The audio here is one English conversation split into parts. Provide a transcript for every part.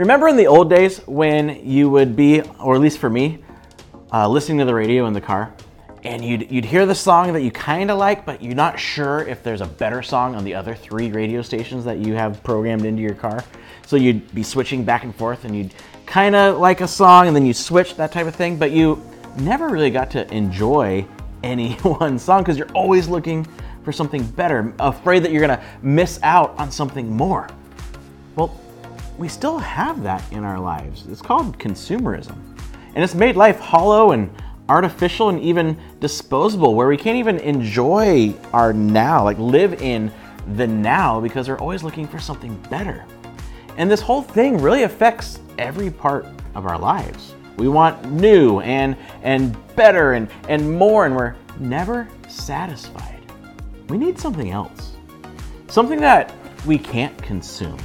Remember in the old days when you would be, or at least for me, uh, listening to the radio in the car, and you'd, you'd hear the song that you kind of like, but you're not sure if there's a better song on the other three radio stations that you have programmed into your car. So you'd be switching back and forth, and you'd kind of like a song, and then you switch that type of thing, but you never really got to enjoy any one song because you're always looking for something better, afraid that you're gonna miss out on something more. Well, we still have that in our lives. It's called consumerism. And it's made life hollow and artificial and even disposable, where we can't even enjoy our now, like live in the now, because we're always looking for something better. And this whole thing really affects every part of our lives. We want new and and better and, and more, and we're never satisfied. We need something else. Something that we can't consume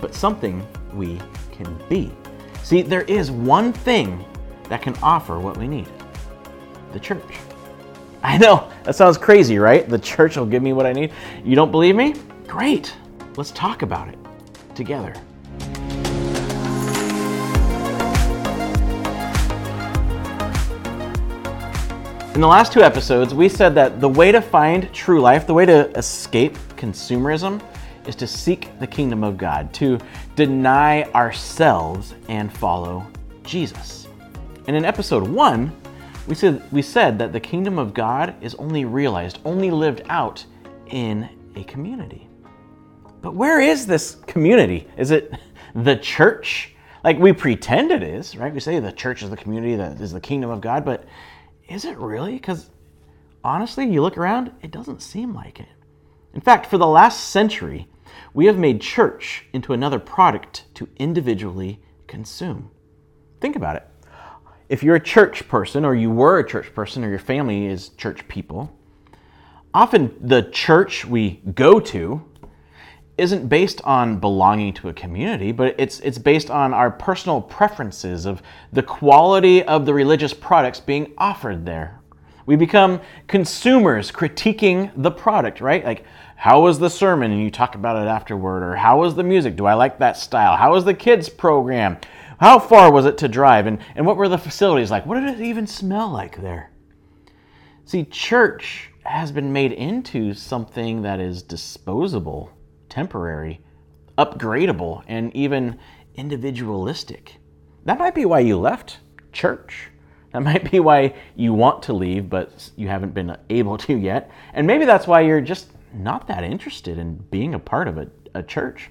but something we can be. See, there is one thing that can offer what we need the church. I know, that sounds crazy, right? The church will give me what I need. You don't believe me? Great. Let's talk about it together. In the last two episodes, we said that the way to find true life, the way to escape consumerism, is to seek the kingdom of God, to deny ourselves and follow Jesus. And in episode one, we said, we said that the kingdom of God is only realized, only lived out in a community. But where is this community? Is it the church? Like we pretend it is, right? We say the church is the community that is the kingdom of God, but is it really? Because honestly, you look around, it doesn't seem like it. In fact, for the last century, we have made church into another product to individually consume. Think about it. If you're a church person, or you were a church person, or your family is church people, often the church we go to isn't based on belonging to a community, but it's, it's based on our personal preferences of the quality of the religious products being offered there. We become consumers critiquing the product, right? Like, how was the sermon? And you talk about it afterward. Or how was the music? Do I like that style? How was the kids' program? How far was it to drive? And, and what were the facilities like? What did it even smell like there? See, church has been made into something that is disposable, temporary, upgradable, and even individualistic. That might be why you left church. That might be why you want to leave, but you haven't been able to yet. And maybe that's why you're just not that interested in being a part of a, a church.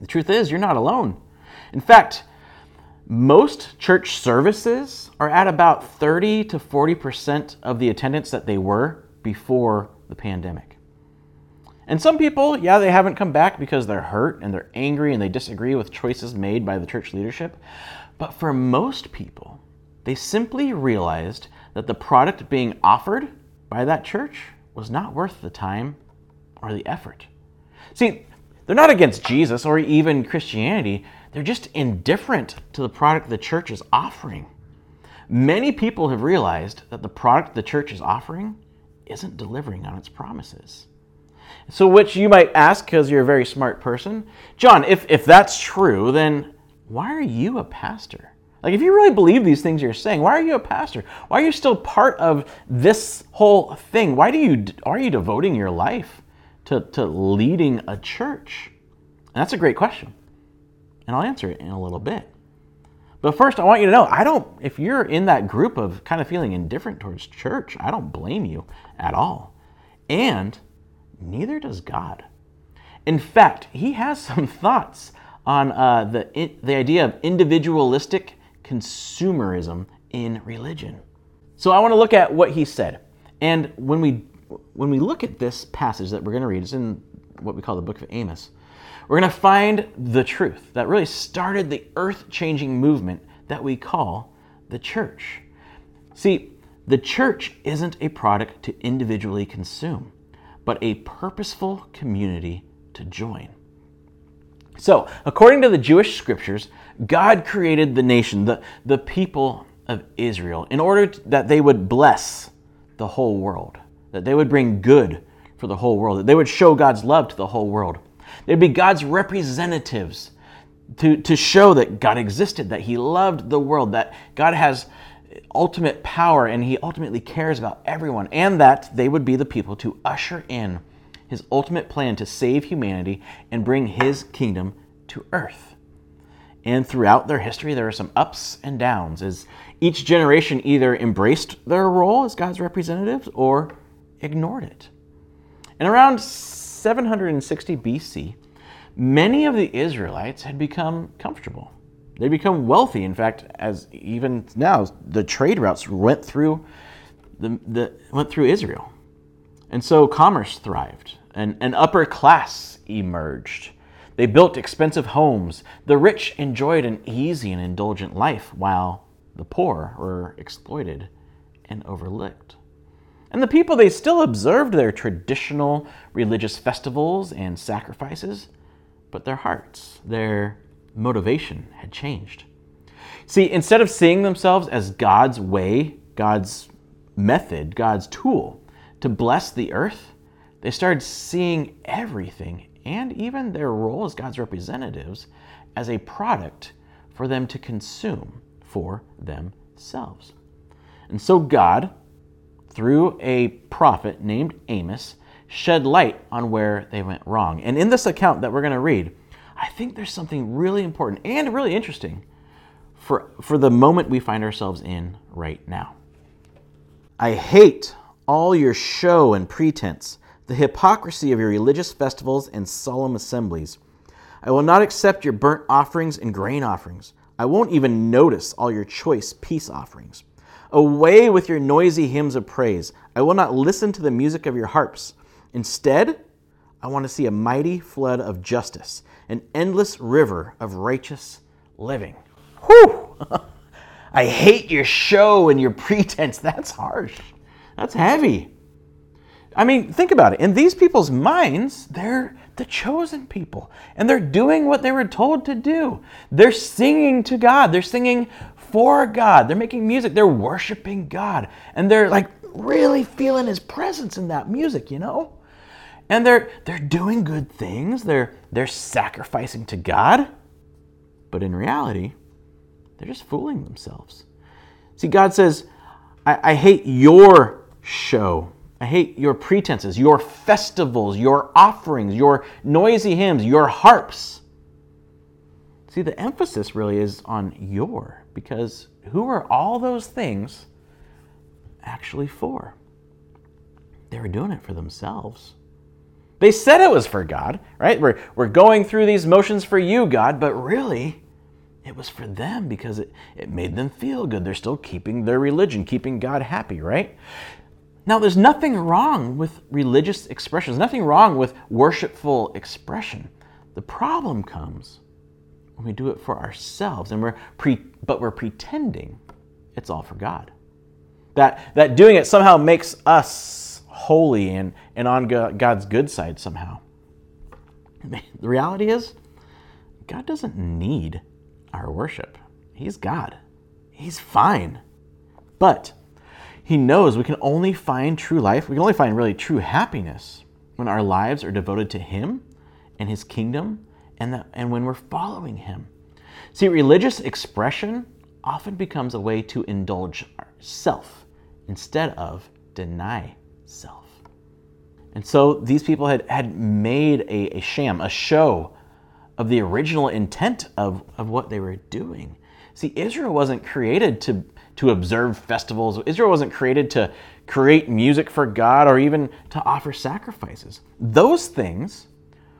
The truth is, you're not alone. In fact, most church services are at about 30 to 40% of the attendance that they were before the pandemic. And some people, yeah, they haven't come back because they're hurt and they're angry and they disagree with choices made by the church leadership. But for most people, they simply realized that the product being offered by that church was not worth the time or the effort. See, they're not against Jesus or even Christianity, they're just indifferent to the product the church is offering. Many people have realized that the product the church is offering isn't delivering on its promises. So, which you might ask because you're a very smart person, John, if, if that's true, then why are you a pastor? Like, if you really believe these things you're saying, why are you a pastor? Why are you still part of this whole thing? Why do you are you devoting your life to, to leading a church? And that's a great question. And I'll answer it in a little bit. But first, I want you to know I don't, if you're in that group of kind of feeling indifferent towards church, I don't blame you at all. And neither does God. In fact, He has some thoughts on uh, the, the idea of individualistic consumerism in religion. So I want to look at what he said. And when we when we look at this passage that we're going to read, it's in what we call the book of Amos. We're going to find the truth that really started the earth-changing movement that we call the church. See, the church isn't a product to individually consume, but a purposeful community to join. So, according to the Jewish scriptures, God created the nation, the, the people of Israel, in order that they would bless the whole world, that they would bring good for the whole world, that they would show God's love to the whole world. They'd be God's representatives to, to show that God existed, that He loved the world, that God has ultimate power and He ultimately cares about everyone, and that they would be the people to usher in His ultimate plan to save humanity and bring His kingdom to earth. And throughout their history, there are some ups and downs as each generation either embraced their role as God's representatives or ignored it. And around 760 BC, many of the Israelites had become comfortable. They become wealthy. In fact, as even now, the trade routes went through the, the went through Israel, and so commerce thrived. and an upper class emerged. They built expensive homes. The rich enjoyed an easy and indulgent life, while the poor were exploited and overlooked. And the people, they still observed their traditional religious festivals and sacrifices, but their hearts, their motivation had changed. See, instead of seeing themselves as God's way, God's method, God's tool to bless the earth, they started seeing everything and even their role as God's representatives as a product for them to consume for themselves. And so God, through a prophet named Amos, shed light on where they went wrong. And in this account that we're going to read, I think there's something really important and really interesting for, for the moment we find ourselves in right now. I hate all your show and pretense, the hypocrisy of your religious festivals and solemn assemblies. I will not accept your burnt offerings and grain offerings. I won't even notice all your choice peace offerings. Away with your noisy hymns of praise. I will not listen to the music of your harps. Instead, I want to see a mighty flood of justice, an endless river of righteous living. Whew! I hate your show and your pretense. That's harsh. That's heavy. I mean, think about it. In these people's minds, they're the chosen people, and they're doing what they were told to do. They're singing to God, they're singing for God, they're making music, they're worshiping God, and they're like really feeling His presence in that music, you know? And they're, they're doing good things, they're, they're sacrificing to God, but in reality, they're just fooling themselves. See, God says, I, I hate your show. I hate your pretenses, your festivals, your offerings, your noisy hymns, your harps. See, the emphasis really is on your, because who are all those things actually for? They were doing it for themselves. They said it was for God, right? We're, we're going through these motions for you, God, but really, it was for them because it, it made them feel good. They're still keeping their religion, keeping God happy, right? Now, there's nothing wrong with religious expression, there's nothing wrong with worshipful expression. The problem comes when we do it for ourselves and we're pre- but we're pretending it's all for God. That, that doing it somehow makes us holy and, and on God's good side somehow. The reality is, God doesn't need our worship. He's God. He's fine. But he knows we can only find true life, we can only find really true happiness when our lives are devoted to Him and His kingdom and, the, and when we're following Him. See, religious expression often becomes a way to indulge self instead of deny self. And so these people had, had made a, a sham, a show of the original intent of, of what they were doing. See, Israel wasn't created to to observe festivals. Israel wasn't created to create music for God or even to offer sacrifices. Those things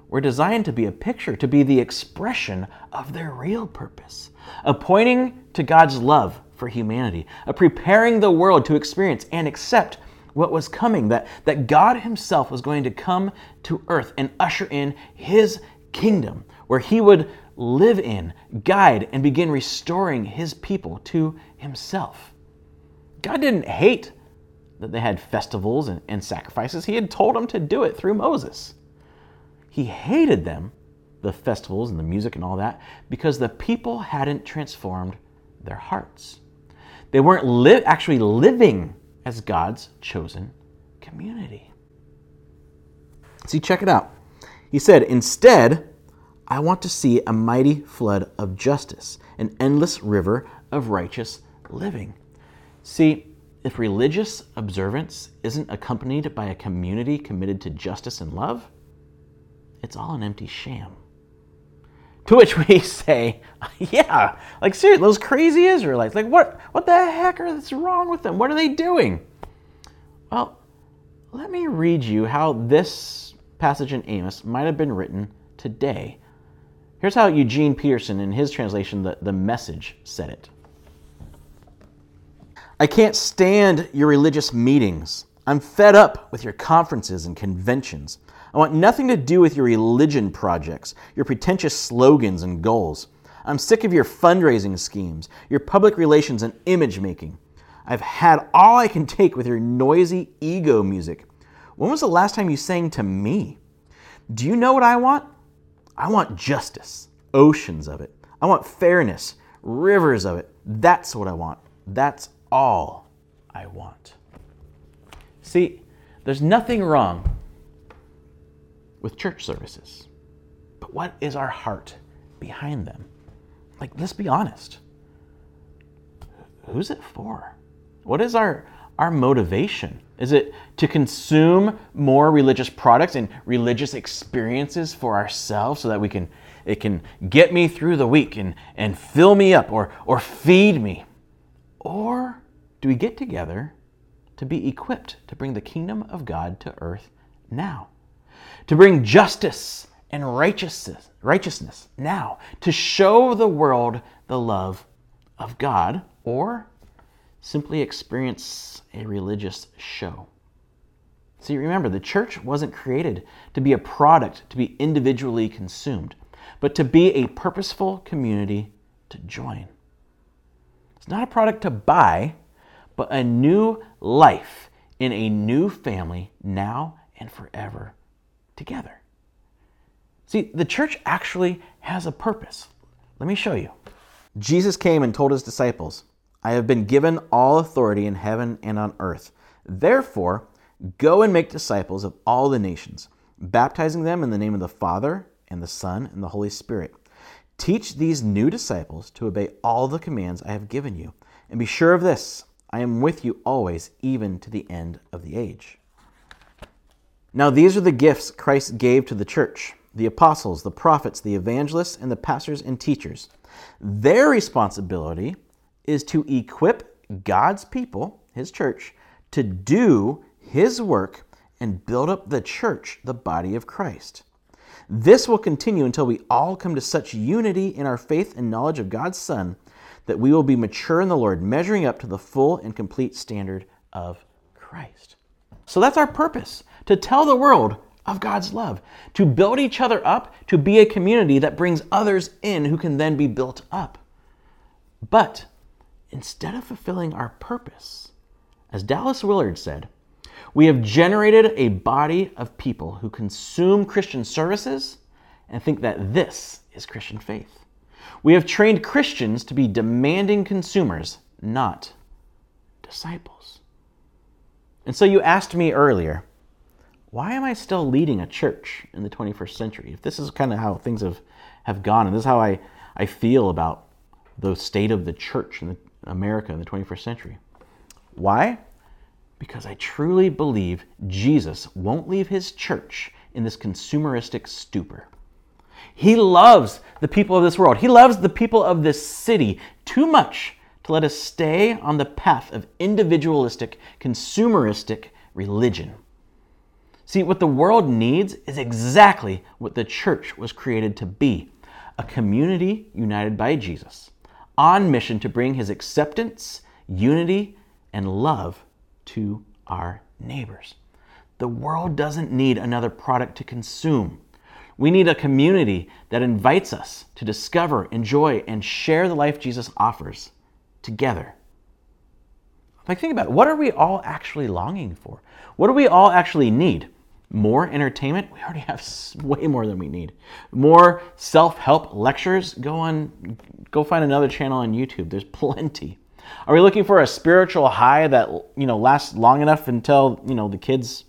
were designed to be a picture, to be the expression of their real purpose, of pointing to God's love for humanity, of preparing the world to experience and accept what was coming, that, that God Himself was going to come to earth and usher in His kingdom, where He would live in, guide, and begin restoring his people to himself. God didn't hate that they had festivals and, and, sacrifices, he had told them to do it through Moses. He hated them, the festivals and the music and all that, because the people hadn't transformed their hearts. They weren't li- actually living as God's chosen community. See, check it out. He said, Instead, I want to see a mighty flood of justice, an endless river of righteous living. See, if religious observance isn't accompanied by a community committed to justice and love, it's all an empty sham. To which we say, yeah, like seriously, those crazy Israelites, like what, what the heck is wrong with them? What are they doing? Well, let me read you how this passage in Amos might have been written today. Here's how Eugene Peterson, in his translation, the, the message, said it. I can't stand your religious meetings. I'm fed up with your conferences and conventions. I want nothing to do with your religion projects, your pretentious slogans and goals. I'm sick of your fundraising schemes, your public relations and image making. I've had all I can take with your noisy ego music. When was the last time you sang to me? Do you know what I want? I want justice, oceans of it. I want fairness, rivers of it. That's what I want. That's all I want. See, there's nothing wrong with church services. But what is our heart behind them? Like, let's be honest. Who's it for? What is our, our motivation? Is it to consume more religious products and religious experiences for ourselves so that we can it can get me through the week and, and fill me up or, or feed me? Or do we get together to be equipped to bring the kingdom of God to earth now? To bring justice and righteousness, righteousness now, to show the world the love of God, or simply experience a religious show. See, remember, the church wasn't created to be a product to be individually consumed, but to be a purposeful community to join. It's not a product to buy, but a new life in a new family now and forever together. See, the church actually has a purpose. Let me show you. Jesus came and told his disciples, I have been given all authority in heaven and on earth. Therefore, go and make disciples of all the nations, baptizing them in the name of the Father, and the Son, and the Holy Spirit. Teach these new disciples to obey all the commands I have given you. And be sure of this I am with you always, even to the end of the age. Now, these are the gifts Christ gave to the church the apostles, the prophets, the evangelists, and the pastors and teachers. Their responsibility is to equip God's people, his church, to do his work and build up the church, the body of Christ. This will continue until we all come to such unity in our faith and knowledge of God's Son that we will be mature in the Lord, measuring up to the full and complete standard of Christ. So that's our purpose to tell the world of God's love, to build each other up, to be a community that brings others in who can then be built up. But instead of fulfilling our purpose, as Dallas Willard said, we have generated a body of people who consume Christian services and think that this is Christian faith. We have trained Christians to be demanding consumers, not disciples. And so you asked me earlier, why am I still leading a church in the 21st century? If this is kind of how things have, have gone, and this is how I, I feel about the state of the church in the, America in the 21st century. Why? Because I truly believe Jesus won't leave his church in this consumeristic stupor. He loves the people of this world. He loves the people of this city too much to let us stay on the path of individualistic, consumeristic religion. See, what the world needs is exactly what the church was created to be a community united by Jesus, on mission to bring his acceptance, unity, and love to our neighbors. The world doesn't need another product to consume. We need a community that invites us to discover, enjoy, and share the life Jesus offers together. Like, think about it. What are we all actually longing for? What do we all actually need? More entertainment? We already have way more than we need. More self-help lectures? Go on, go find another channel on YouTube. There's plenty. Are we looking for a spiritual high that you know lasts long enough until you know the kids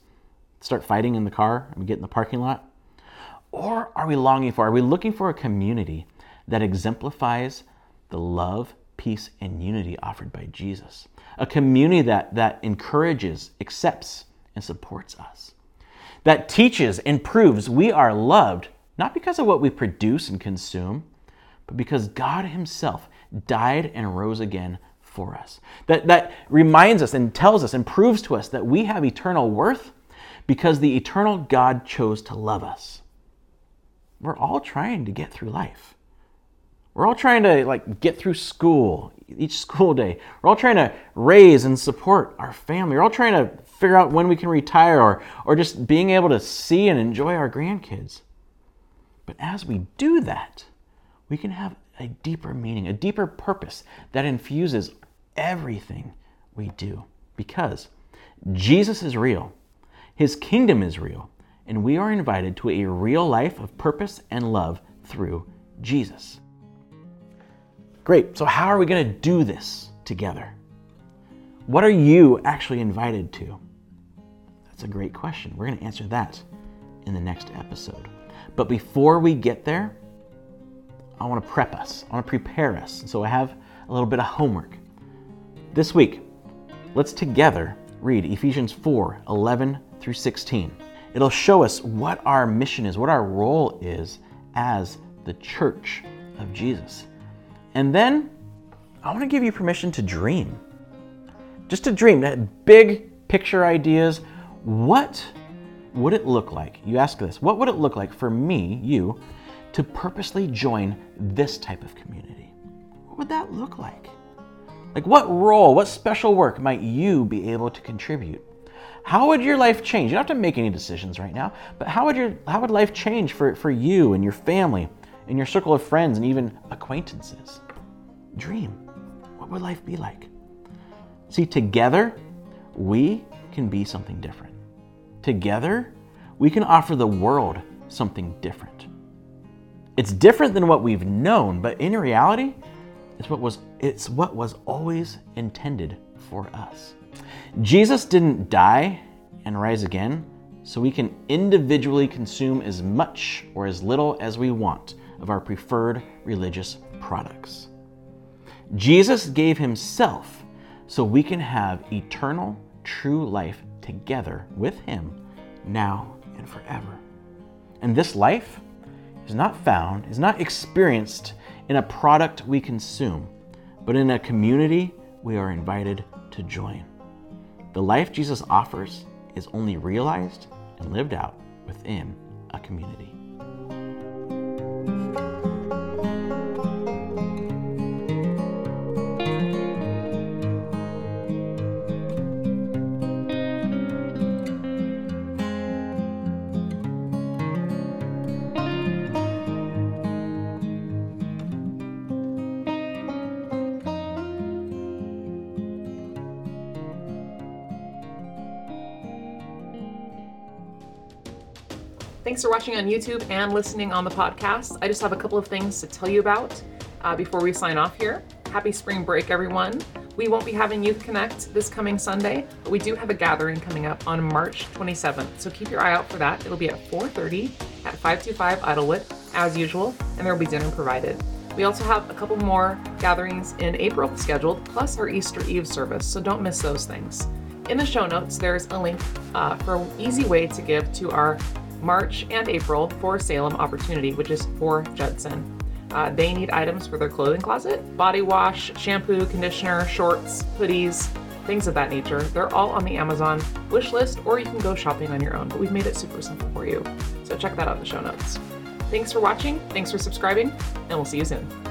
start fighting in the car and we get in the parking lot? Or are we longing for, are we looking for a community that exemplifies the love, peace, and unity offered by Jesus? A community that, that encourages, accepts, and supports us, that teaches and proves we are loved not because of what we produce and consume, but because God Himself died and rose again for us. That, that reminds us and tells us and proves to us that we have eternal worth because the eternal God chose to love us. We're all trying to get through life. We're all trying to like get through school, each school day. We're all trying to raise and support our family. We're all trying to figure out when we can retire or, or just being able to see and enjoy our grandkids. But as we do that, we can have a deeper meaning, a deeper purpose that infuses everything we do because Jesus is real, His kingdom is real, and we are invited to a real life of purpose and love through Jesus. Great, so how are we going to do this together? What are you actually invited to? That's a great question. We're going to answer that in the next episode. But before we get there, I want to prep us, I want to prepare us. So I have a little bit of homework. This week, let's together read Ephesians 4 11 through 16. It'll show us what our mission is, what our role is as the church of Jesus. And then I want to give you permission to dream. Just to dream, that big picture ideas. What would it look like? You ask this, what would it look like for me, you, to purposely join this type of community? What would that look like? Like, what role, what special work might you be able to contribute? How would your life change? You don't have to make any decisions right now, but how would your how would life change for, for you and your family and your circle of friends and even acquaintances? Dream. What would life be like? See, together, we can be something different. Together, we can offer the world something different. It's different than what we've known, but in reality, it's what was it's what was always intended for us. Jesus didn't die and rise again so we can individually consume as much or as little as we want of our preferred religious products. Jesus gave himself so we can have eternal, true life together with him now and forever. And this life is not found, is not experienced in a product we consume, but in a community we are invited to join. The life Jesus offers is only realized and lived out within a community. Thanks for watching on YouTube and listening on the podcast. I just have a couple of things to tell you about uh, before we sign off here. Happy spring break, everyone. We won't be having Youth Connect this coming Sunday, but we do have a gathering coming up on March 27th. So keep your eye out for that. It'll be at 4:30 at 525 Idlewood, as usual, and there will be dinner provided. We also have a couple more gatherings in April scheduled, plus our Easter Eve service, so don't miss those things. In the show notes, there's a link uh, for an easy way to give to our March and April for Salem opportunity, which is for Judson. Uh, they need items for their clothing closet body wash, shampoo, conditioner, shorts, hoodies, things of that nature. They're all on the Amazon wish list, or you can go shopping on your own, but we've made it super simple for you. So check that out in the show notes. Thanks for watching, thanks for subscribing, and we'll see you soon.